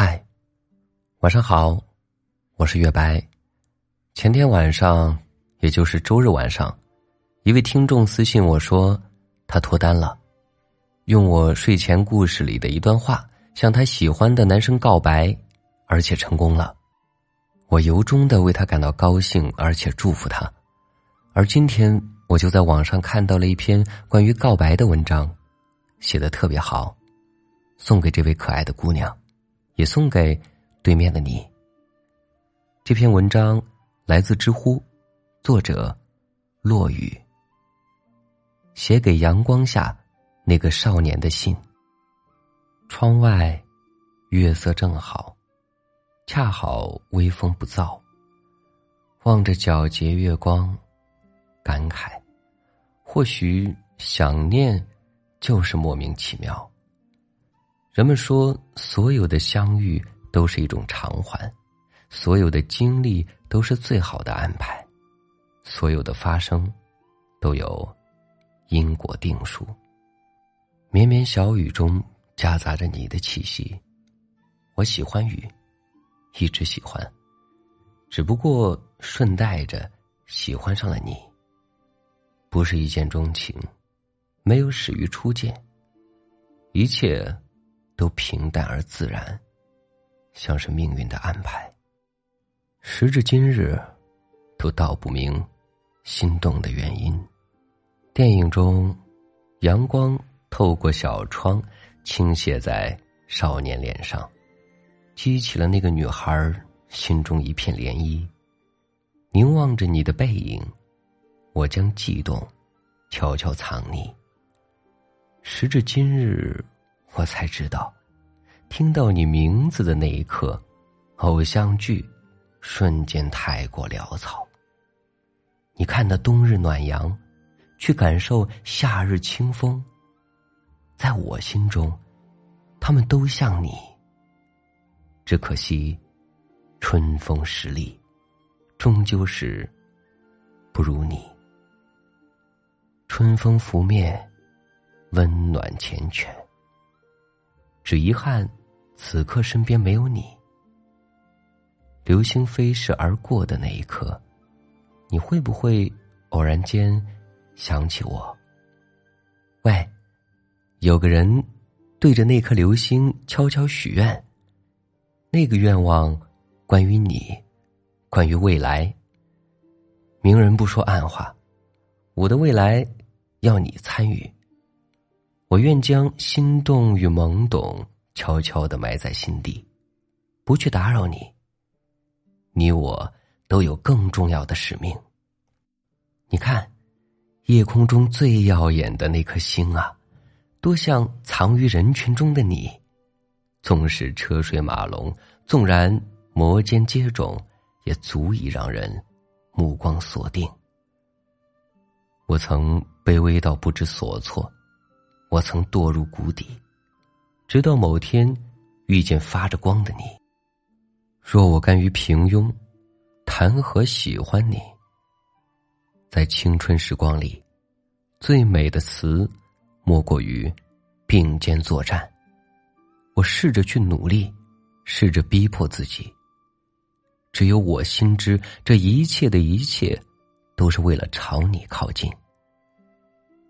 嗨，晚上好，我是月白。前天晚上，也就是周日晚上，一位听众私信我说，他脱单了，用我睡前故事里的一段话向他喜欢的男生告白，而且成功了。我由衷的为他感到高兴，而且祝福他。而今天，我就在网上看到了一篇关于告白的文章，写的特别好，送给这位可爱的姑娘。也送给对面的你。这篇文章来自知乎，作者落雨。写给阳光下那个少年的信。窗外月色正好，恰好微风不燥。望着皎洁月光，感慨，或许想念就是莫名其妙。人们说，所有的相遇都是一种偿还，所有的经历都是最好的安排，所有的发生都有因果定数。绵绵小雨中夹杂着你的气息，我喜欢雨，一直喜欢，只不过顺带着喜欢上了你。不是一见钟情，没有始于初见，一切。都平淡而自然，像是命运的安排。时至今日，都道不明心动的原因。电影中，阳光透过小窗倾泻在少年脸上，激起了那个女孩心中一片涟漪。凝望着你的背影，我将悸动悄悄藏匿。时至今日。我才知道，听到你名字的那一刻，偶像剧瞬间太过潦草。你看那冬日暖阳，去感受夏日清风。在我心中，他们都像你。只可惜，春风十里，终究是不如你。春风拂面，温暖缱绻。只遗憾，此刻身边没有你。流星飞逝而过的那一刻，你会不会偶然间想起我？喂，有个人对着那颗流星悄悄许愿，那个愿望关于你，关于未来。明人不说暗话，我的未来要你参与。我愿将心动与懵懂悄悄的埋在心底，不去打扰你。你我都有更重要的使命。你看，夜空中最耀眼的那颗星啊，多像藏于人群中的你。纵使车水马龙，纵然摩肩接踵，也足以让人目光锁定。我曾卑微到不知所措。我曾堕入谷底，直到某天遇见发着光的你。若我甘于平庸，谈何喜欢你？在青春时光里，最美的词莫过于并肩作战。我试着去努力，试着逼迫自己。只有我心知，这一切的一切，都是为了朝你靠近。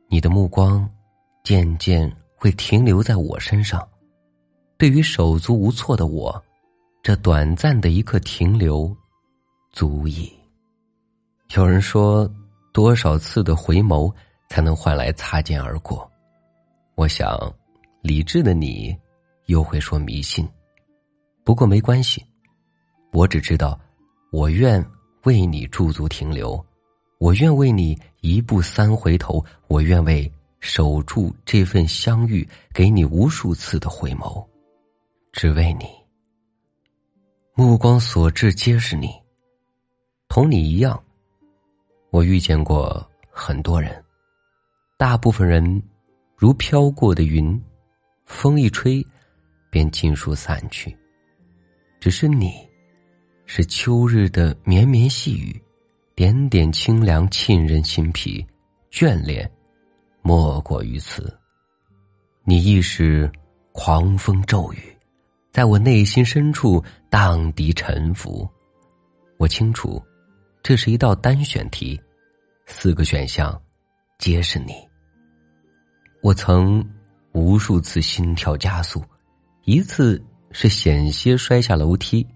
你的目光。渐渐会停留在我身上，对于手足无措的我，这短暂的一刻停留，足矣。有人说，多少次的回眸才能换来擦肩而过？我想，理智的你又会说迷信。不过没关系，我只知道，我愿为你驻足停留，我愿为你一步三回头，我愿为。守住这份相遇，给你无数次的回眸，只为你。目光所至皆是你，同你一样，我遇见过很多人，大部分人如飘过的云，风一吹便尽数散去。只是你，是秋日的绵绵细雨，点点清凉沁人心脾，眷恋。莫过于此，你亦是狂风骤雨，在我内心深处荡涤沉浮。我清楚，这是一道单选题，四个选项皆是你。我曾无数次心跳加速，一次是险些摔下楼梯，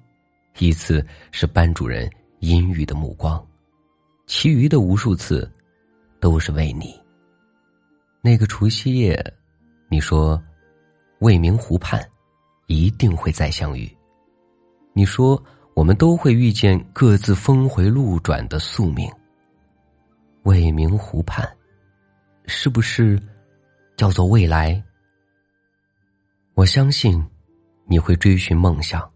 一次是班主任阴郁的目光，其余的无数次都是为你。那个除夕夜，你说未名湖畔一定会再相遇，你说。我们都会遇见各自峰回路转的宿命。未名湖畔，是不是叫做未来？我相信你会追寻梦想，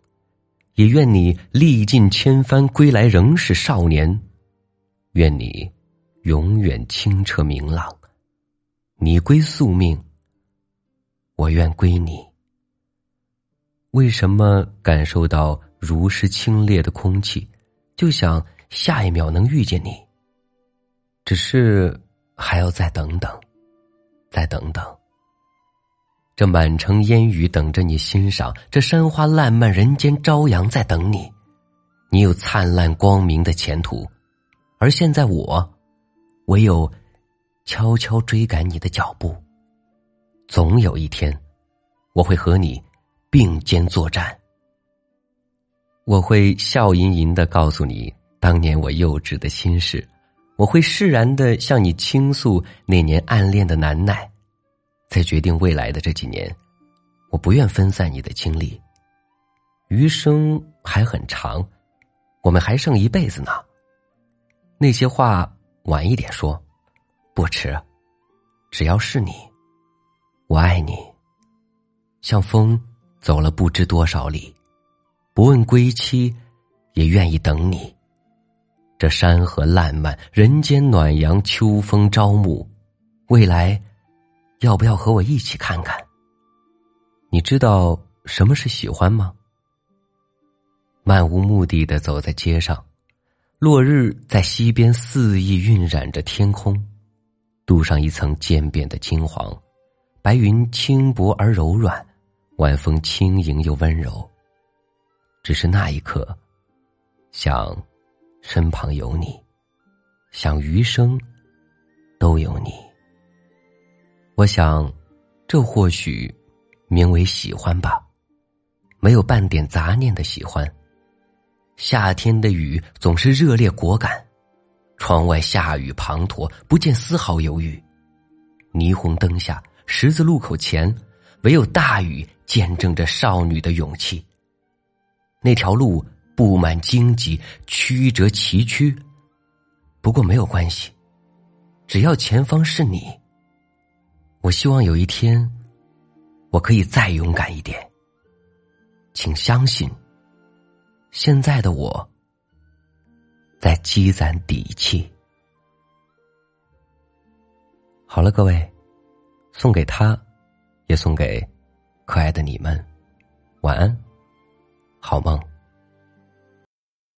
也愿你历尽千帆归来仍是少年。愿你永远清澈明朗。你归宿命，我愿归你。为什么感受到？如是清冽的空气，就想下一秒能遇见你。只是还要再等等，再等等。这满城烟雨等着你欣赏，这山花烂漫人间朝阳在等你。你有灿烂光明的前途，而现在我，唯有悄悄追赶你的脚步。总有一天，我会和你并肩作战。我会笑吟吟的告诉你当年我幼稚的心事，我会释然的向你倾诉那年暗恋的难耐，在决定未来的这几年，我不愿分散你的精力。余生还很长，我们还剩一辈子呢。那些话晚一点说，不迟。只要是你，我爱你，像风走了不知多少里。不问归期，也愿意等你。这山河烂漫，人间暖阳，秋风朝暮。未来，要不要和我一起看看？你知道什么是喜欢吗？漫无目的的走在街上，落日在西边肆意晕染着天空，镀上一层渐变的金黄。白云轻薄而柔软，晚风轻盈又温柔。只是那一刻，想身旁有你，想余生都有你。我想，这或许名为喜欢吧，没有半点杂念的喜欢。夏天的雨总是热烈果敢，窗外下雨滂沱，不见丝毫犹豫。霓虹灯下，十字路口前，唯有大雨见证着少女的勇气。那条路布满荆棘，曲折崎岖。不过没有关系，只要前方是你。我希望有一天，我可以再勇敢一点。请相信，现在的我在积攒底气。好了，各位，送给他，也送给可爱的你们，晚安。好梦。